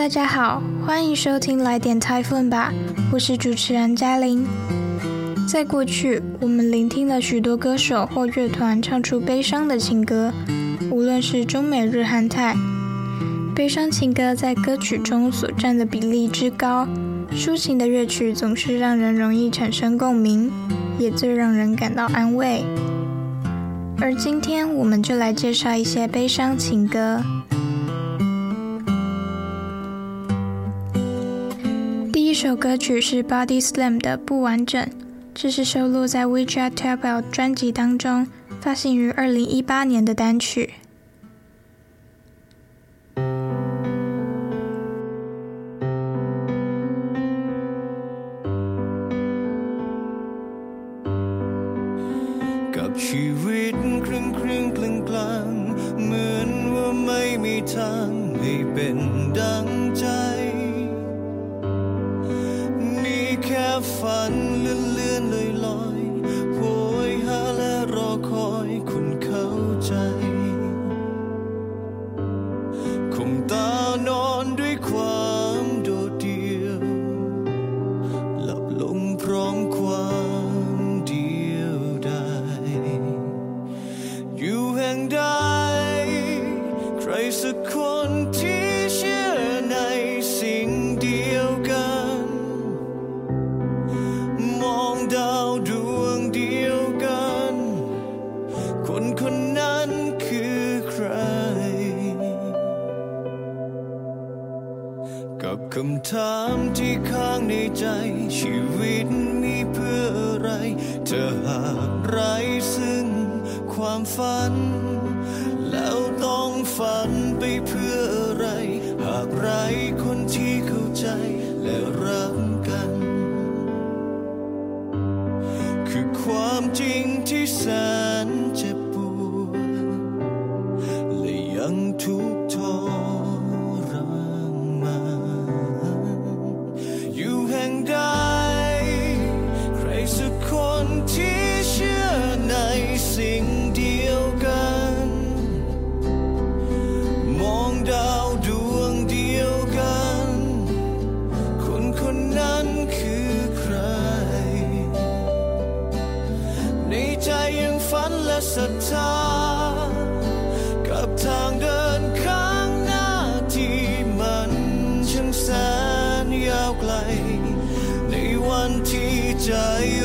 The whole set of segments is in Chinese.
大家好，欢迎收听来点 Typhoon 吧，我是主持人嘉玲。在过去，我们聆听了许多歌手或乐团唱出悲伤的情歌，无论是中美日韩泰，悲伤情歌在歌曲中所占的比例之高，抒情的乐曲总是让人容易产生共鸣，也最让人感到安慰。而今天，我们就来介绍一些悲伤情歌。这首歌曲是 body slam 的不完整这是收录在 wechat table 专辑当中发行于二零一八年的单曲。 กับคำถามที่ค้างในใจ ชีวิตมีเพื่ออะไร เธหากไร้ซึ่งความฝัน แล้วต้องฝันไปเพื่ออะไร หากไร้คนที่เข้าใจและรักกัน คือความจริงที่แสน já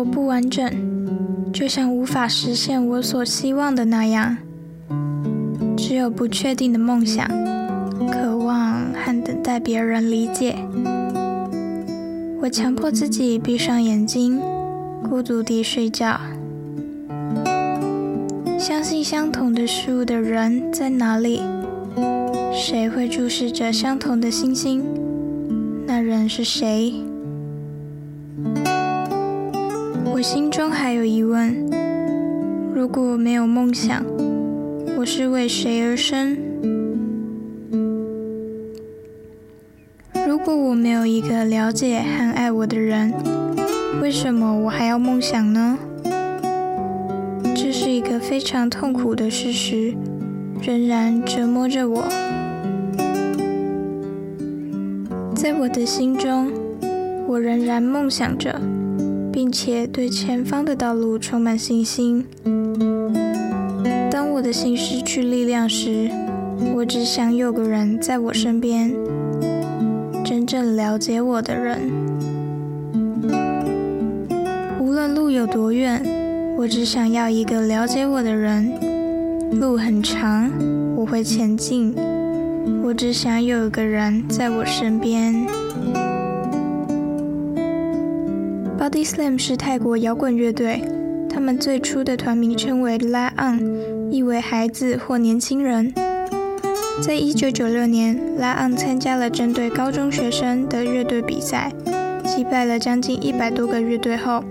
我不完整，就像无法实现我所希望的那样。只有不确定的梦想，渴望和等待别人理解。我强迫自己闭上眼睛，孤独地睡觉。相信相同的事物的人在哪里？谁会注视着相同的星星？那人是谁？我心中还有疑问：如果我没有梦想，我是为谁而生？如果我没有一个了解和爱我的人，为什么我还要梦想呢？这是一个非常痛苦的事实，仍然折磨着我。在我的心中，我仍然梦想着，并且对前方的道路充满信心。当我的心失去力量时，我只想有个人在我身边，真正了解我的人。无论路有多远，我只想要一个了解我的人。路很长，我会前进。我只想有个人在我身边。Body Slam 是泰国摇滚乐队，他们最初的团名称为 Laon，。意为孩子或年轻人。在一九九六年，拉昂参加了针对高中学生的乐队比赛，击败了将近一百多个乐队后，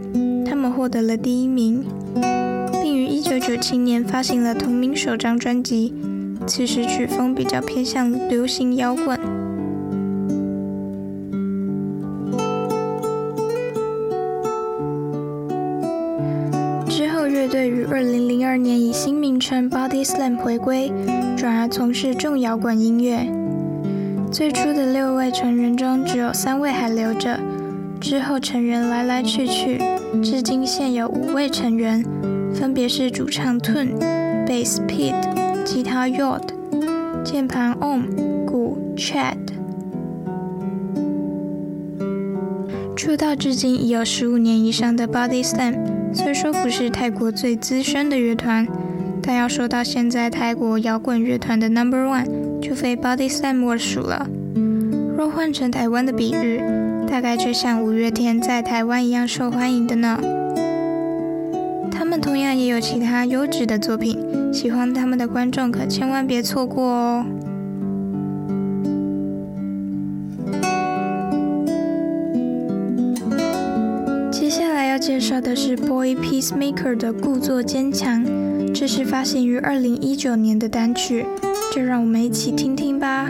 他们获得了第一名，并于一九九七年发行了同名首张专辑。此时曲风比较偏向流行摇滚。队于二零零二年以新名称 Body Slam 回归，转而从事重摇滚音乐。最初的六位成员中，只有三位还留着，之后成员来来去去，至今现有五位成员，分别是主唱 Tun、Bass Pete、吉他 Yod、键盘 Om、鼓 Chad。出道至今已有十五年以上的 Body Slam。虽说不是泰国最资深的乐团，但要说到现在泰国摇滚乐团的 Number One，就非 Body Slam 莫属了。若换成台湾的比喻，大概就像五月天在台湾一样受欢迎的呢。他们同样也有其他优质的作品，喜欢他们的观众可千万别错过哦。介绍的是 Boy Peacemaker 的故作坚强，这是发行于二零一九年的单曲，就让我们一起听听吧。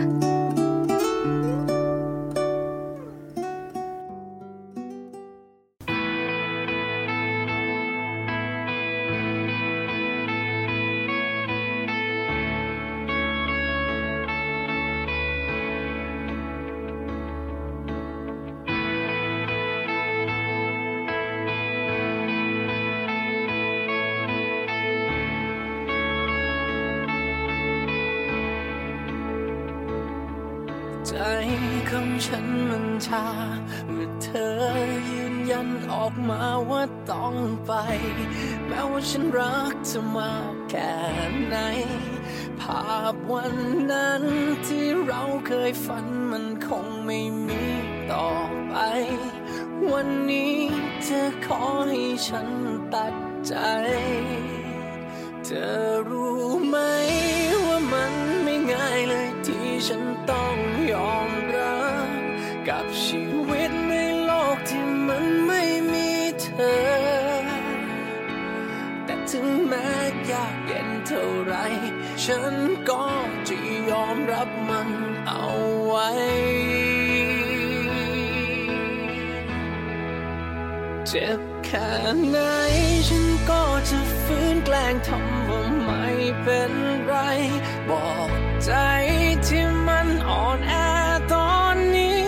นตัดใจ เธอรู้ไหมว่ามันไม่ง่ายเลยที่ฉันต้องยอมรับ กับชีวิตในโลกที่มันไม่มีเธอ แต่ถึงแม้ยากเย็นเท่าไร ฉันก็จะยอมรับมันเอาไว้เจ็บ แค่ไหนฉันก็จะฟื้นแกล้งทำว่าไม่เป็นไร บอกใจที่มันอ่อนแอตอนนี้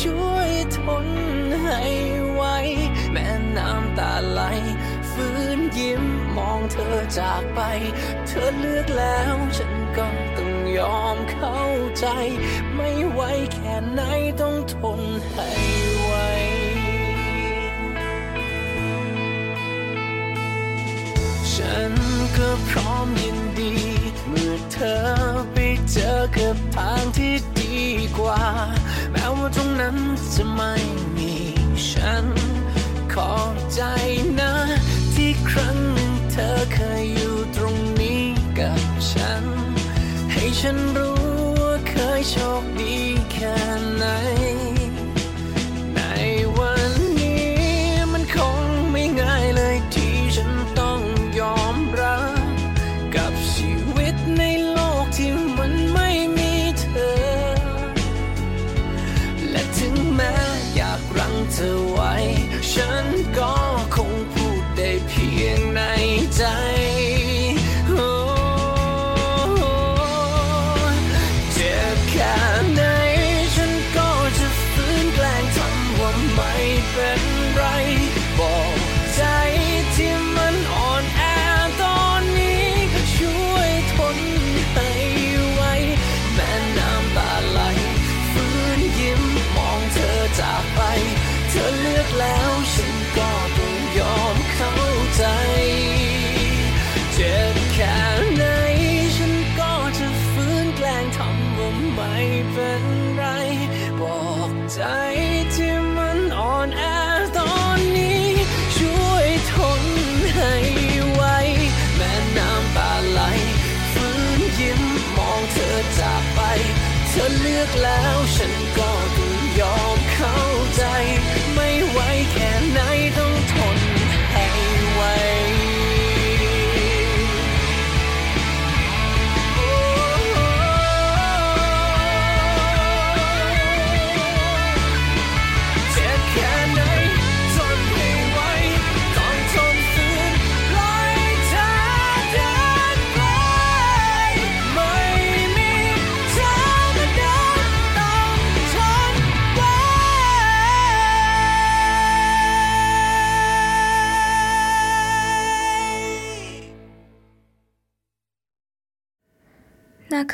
ช่วยทนให้ไวแม้น้ำตาไหลฟื้นยิ้มมองเธอจากไป เธอเลือกแล้วฉันก็ต้องยอมเข้าใจ ไม่ไหวแค่ไหนต้องทนให้ไว ฉันก็พร้อมยินดี เมื่อเธอไปเจอกับทางที่ดีกว่า แม้ว่าตรงนั้นจะไม่มีฉัน ขอบใจนะ ที่ครั้งหนึ่งเธอเคยอยู่ตรงนี้กับฉัน ให้ฉันรู้ว่าเคยโชคดีแค่ไหน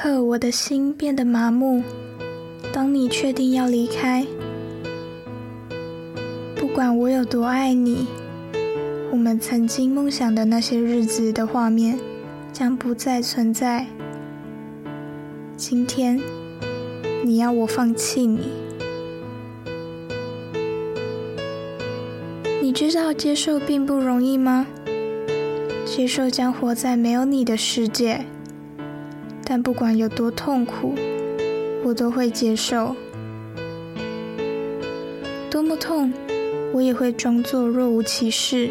刻，我的心变得麻木。当你确定要离开，不管我有多爱你，我们曾经梦想的那些日子的画面将不再存在。今天，你要我放弃你，你知道接受并不容易吗？接受将活在没有你的世界。但不管有多痛苦，我都会接受。多么痛，我也会装作若无其事。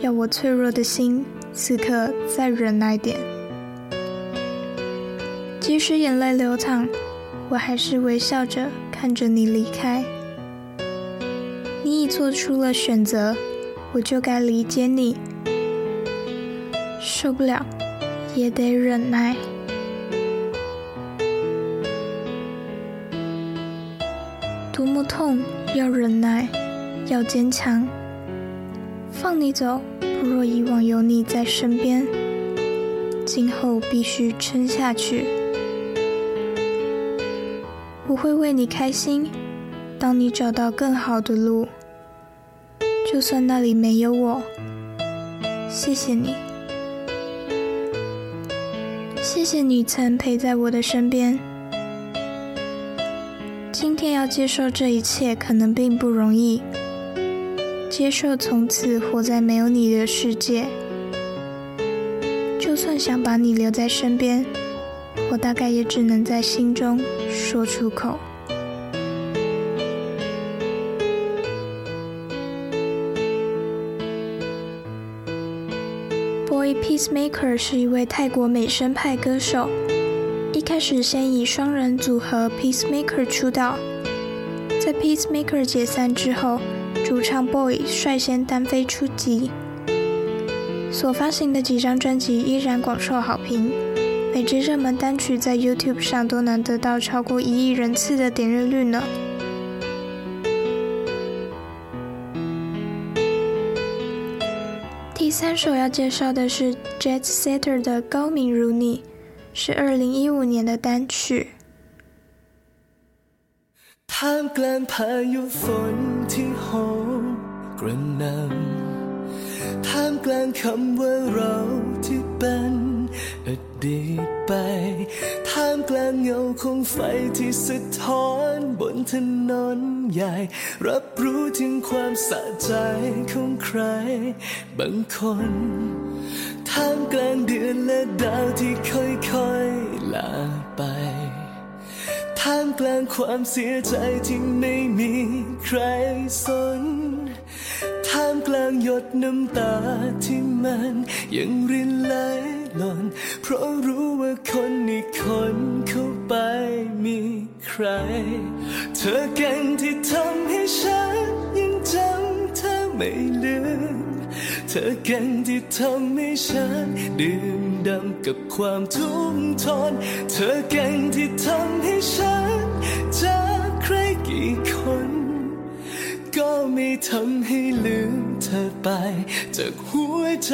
要我脆弱的心，此刻再忍耐点。即使眼泪流淌，我还是微笑着看着你离开。你已做出了选择，我就该理解你。受不了，也得忍耐。多么痛，要忍耐，要坚强。放你走，不若以往有你在身边。今后必须撑下去。我会为你开心。当你找到更好的路，就算那里没有我，谢谢你。谢谢你曾陪在我的身边。要接受这一切，可能并不容易。接受从此活在没有你的世界。就算想把你留在身边，我大概也只能在心中说出口。Boy Peacemaker 是一位泰国美声派歌手。一开始先以双人组合 Peacemaker 出道，在 Peacemaker 解散之后，主唱 Boy 率先单飞出击，所发行的几张专辑依然广受好评，每支热门单曲在 YouTube 上都能得到超过一亿人次的点阅率呢。第三首要介绍的是 Jet Setter 的《高明如你》。是二零一五年的单曲。 ท่ามกลางพายุฝนที่โหมกระหน่ำท่ามกลางคำว่าเราที่เป็นอดีตไป ท่ามกลางเงาของไฟที่สะท้อนบนถนนใหญ่ รับรู้ถึงความสะใจของใคร บางคน ท่ามกลางเดือนและดาวที่ค่อยๆลาไป ท่ามกลางความเสียใจที่ไม่มีใครสน ท่ามกลางหยดน้ำตาที่มันยังรินไหลหล่น เพราะรู้ว่าคนอีกคนเข้าไปมีใคร เธอเก่งที่ทำให้ฉันยังจำเธอไม่ลืม เธอเก่งที่ทำให้ฉันดื่มดำกับความทุกข์ทน เธอเก่งที่ทำให้ฉันจากใครกี่คน ก็ไม่ทำให้ลืมเธอไป จากหัวใจ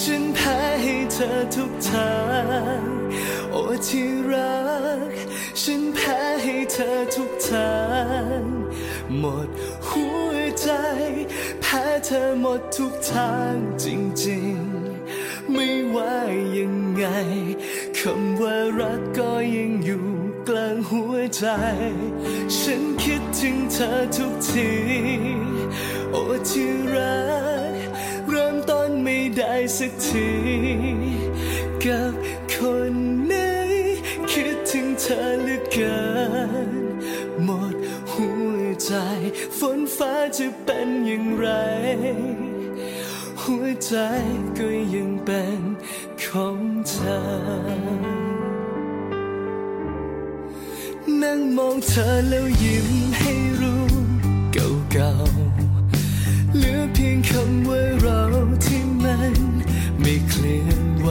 ฉันแพ้ให้เธอทุกทาง โอ้ที่รัก ฉันแพ้ให้เธอทุกทาง หมดหัวใจ เธอหมดทุกทางจริงๆ ไม่ว่ายังไงคำว่ารักก็ยังอยู่กลางหัวใจ ฉันคิดถึงเธอทุกที โอ้ที่รัก เริ่มต้นไม่ได้สักที กับคนนี้คิดถึงเธอเหลือเกิน ใจ ฝนฟ้าจะเป็นอย่างไร หัวใจก็ยังเป็นของเธอ นั่งมองเธอแล้วยิ้มให้รู้เก่าๆเหลือเพียงคำว่าเราที่มันไม่เคลื่อนไหว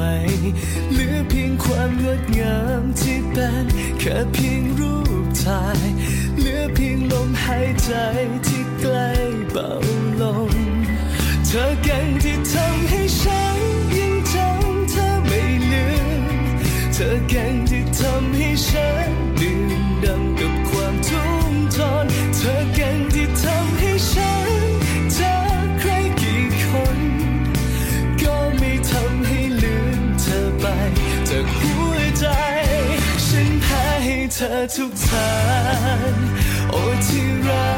เหลือเพียงความงดงามที่เป็นแค่เพียงรูปถ่าย เหลือเพียงลมหายใจที่ใกล้เบาลง เธอเก่งที่ทำให้ฉันยังจำเธอไม่ลืม เธอเก่งที่ทำให้ฉันดื่มดำกับ ทุกทางโอ้ที่รัก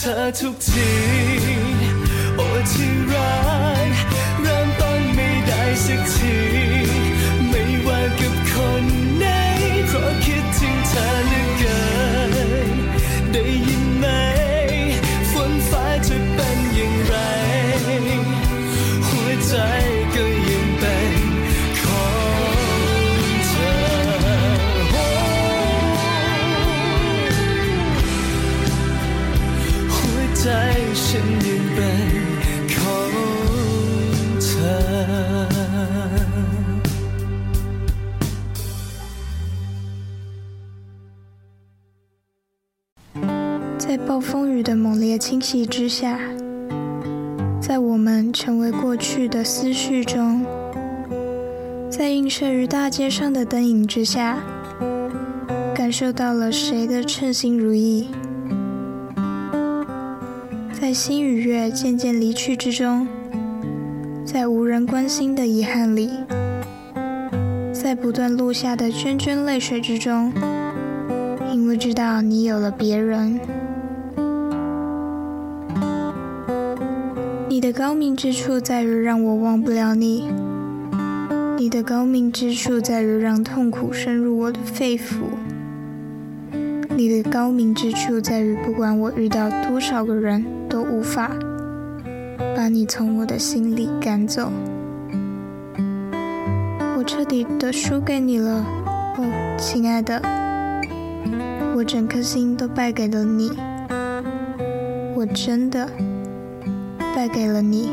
เธอทุกที 在身边般空。在暴风雨的猛烈侵袭之下，在我们成为过去的思绪中，在映射于大街上的灯影之下。感受到了谁的称心如意？在星与月渐渐离去之中，在无人关心的遗憾里，在不断落下的涓涓泪水之中，因为知道你有了别人。你的高明之处在于让我忘不了你，你的高明之处在于让痛苦深入我的肺腑，你的高明之处在于不管我遇到多少个人都无法把你从我的心里赶走。我彻底的输给你了，哦，亲爱的，我整颗心都败给了你，我真的。败给了你。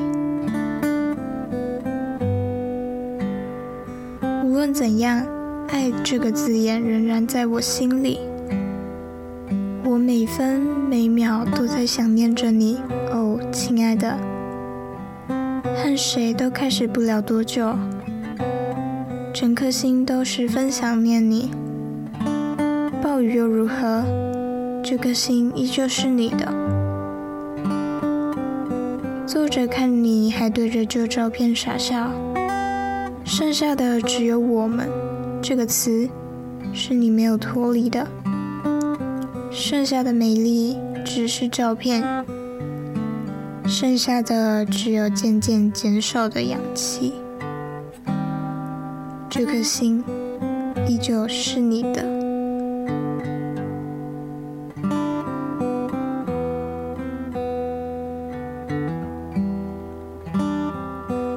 无论怎样，爱这个字眼仍然在我心里。每分每秒都在想念着你，哦，亲爱的。和谁都开始不了多久，整颗心都十分想念你。暴雨又如何？这颗心依旧是你的。坐着看你还对着旧照片傻笑，剩下的只有我们这个词，是你没有脱离的。剩下的美丽只是照片，剩下的只有渐渐减少的氧气。这颗心依旧是你的。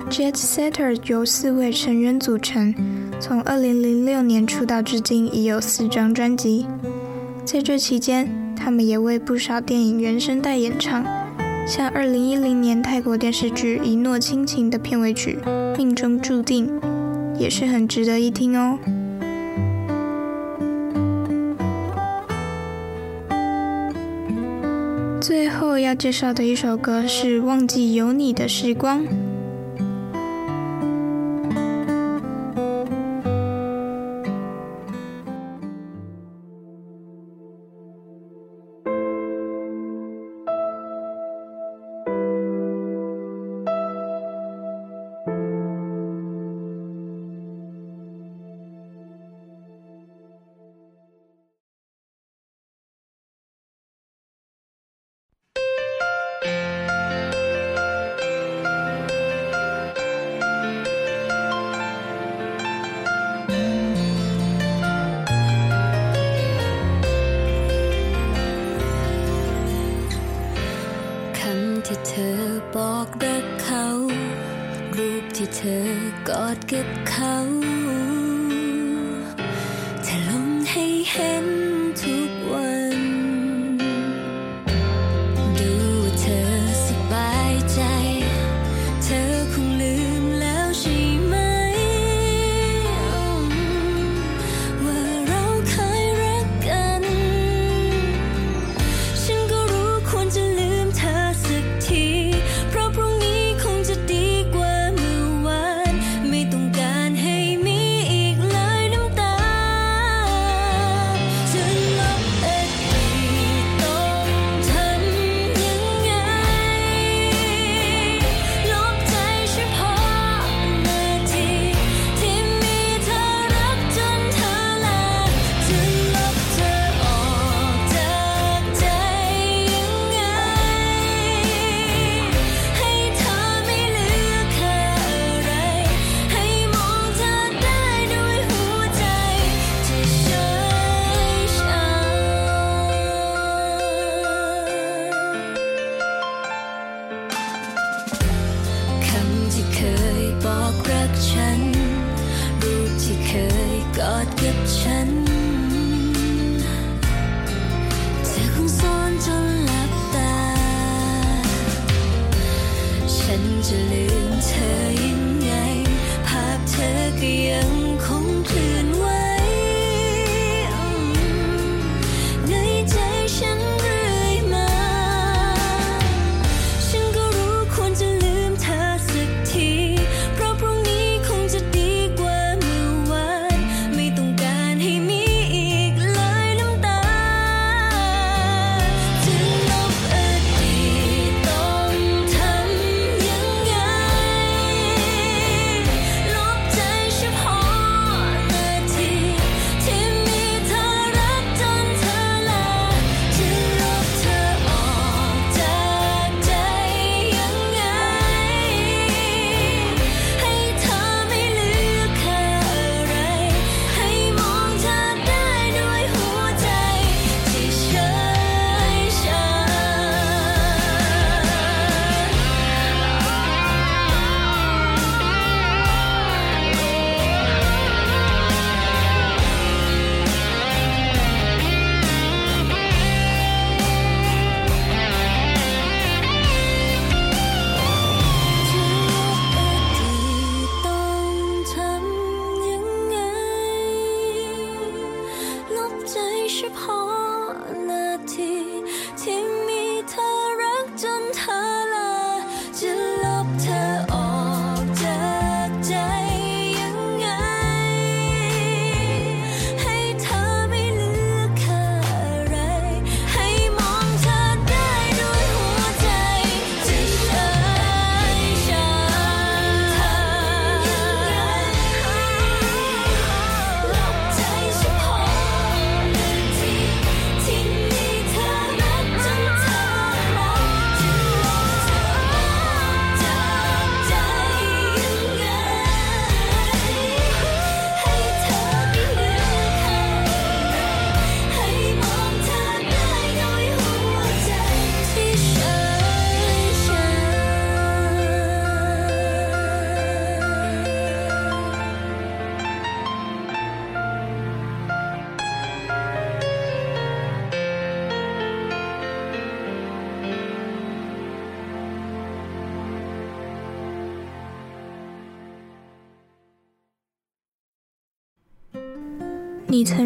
Jet Setter 由四位成员组成，从2006年出道至今已有四张专辑。在这期间，他们也为不少电影原声带演唱，像2010年泰国电视剧《一诺倾情》的片尾曲《命中注定》，也是很值得一听哦。最后要介绍的一首歌是《忘记有你的时光》。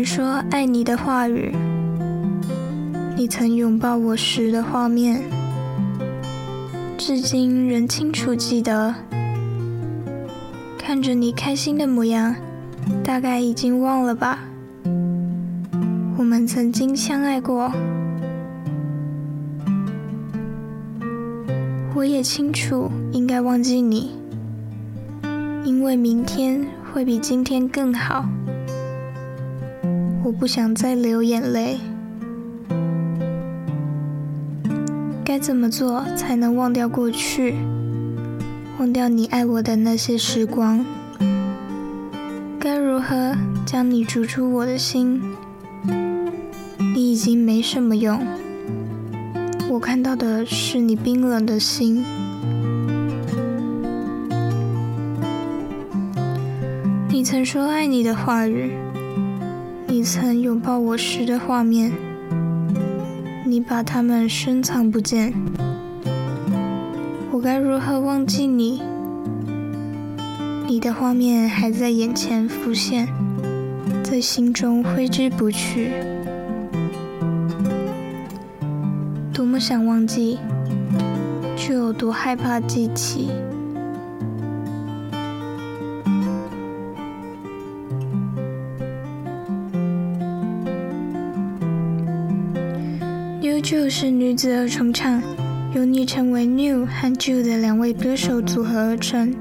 说爱你的话语，你曾拥抱我时的画面，至今仍清楚记得。看着你开心的模样，大概已经忘了吧？我们曾经相爱过。我也清楚应该忘记你，因为明天会比今天更好。我不想再流眼泪，该怎么做才能忘掉过去，忘掉你爱我的那些时光？该如何将你逐出我的心？你已经没什么用。我看到的是你冰冷的心。你曾说爱你的话语，你曾拥抱我时的画面，你把它们深藏不见。我该如何忘记你？你的画面还在眼前浮现，在心中挥之不去。多么想忘记，却有多害怕记起。都是女子二重唱，由昵称为 New 和 Jew 的两位歌手组合而成，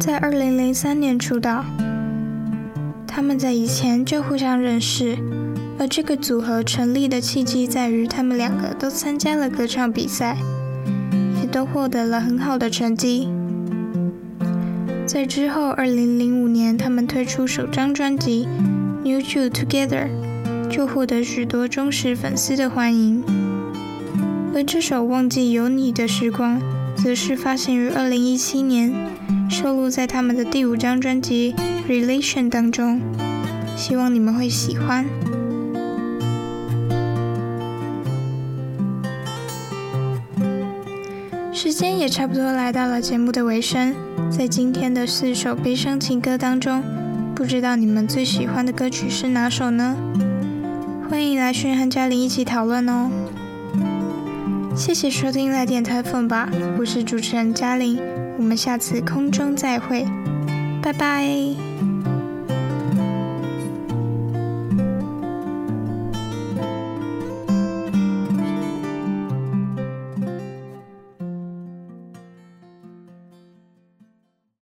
在二零零三年出道。他们在以前就互相认识。而这个组合成立的契机在于，他们两个都参加了歌唱比赛，也都获得了很好的成绩。在之后，二零零五年，他们推出首张专辑《New Jew Together》，就获得许多忠实粉丝的欢迎。而这首《忘记有你的时光》，则是发行于二零一七年，收录在他们的第五张专辑《Relation》当中。希望你们会喜欢。时间也差不多来到了节目的尾声，在今天的四首悲伤情歌当中，不知道你们最喜欢的歌曲是哪首呢？欢迎来讯和嘉玲一起讨论哦。谢谢收听来电台风吧，我是主持人嘉玲，我们下次空中再会，拜拜。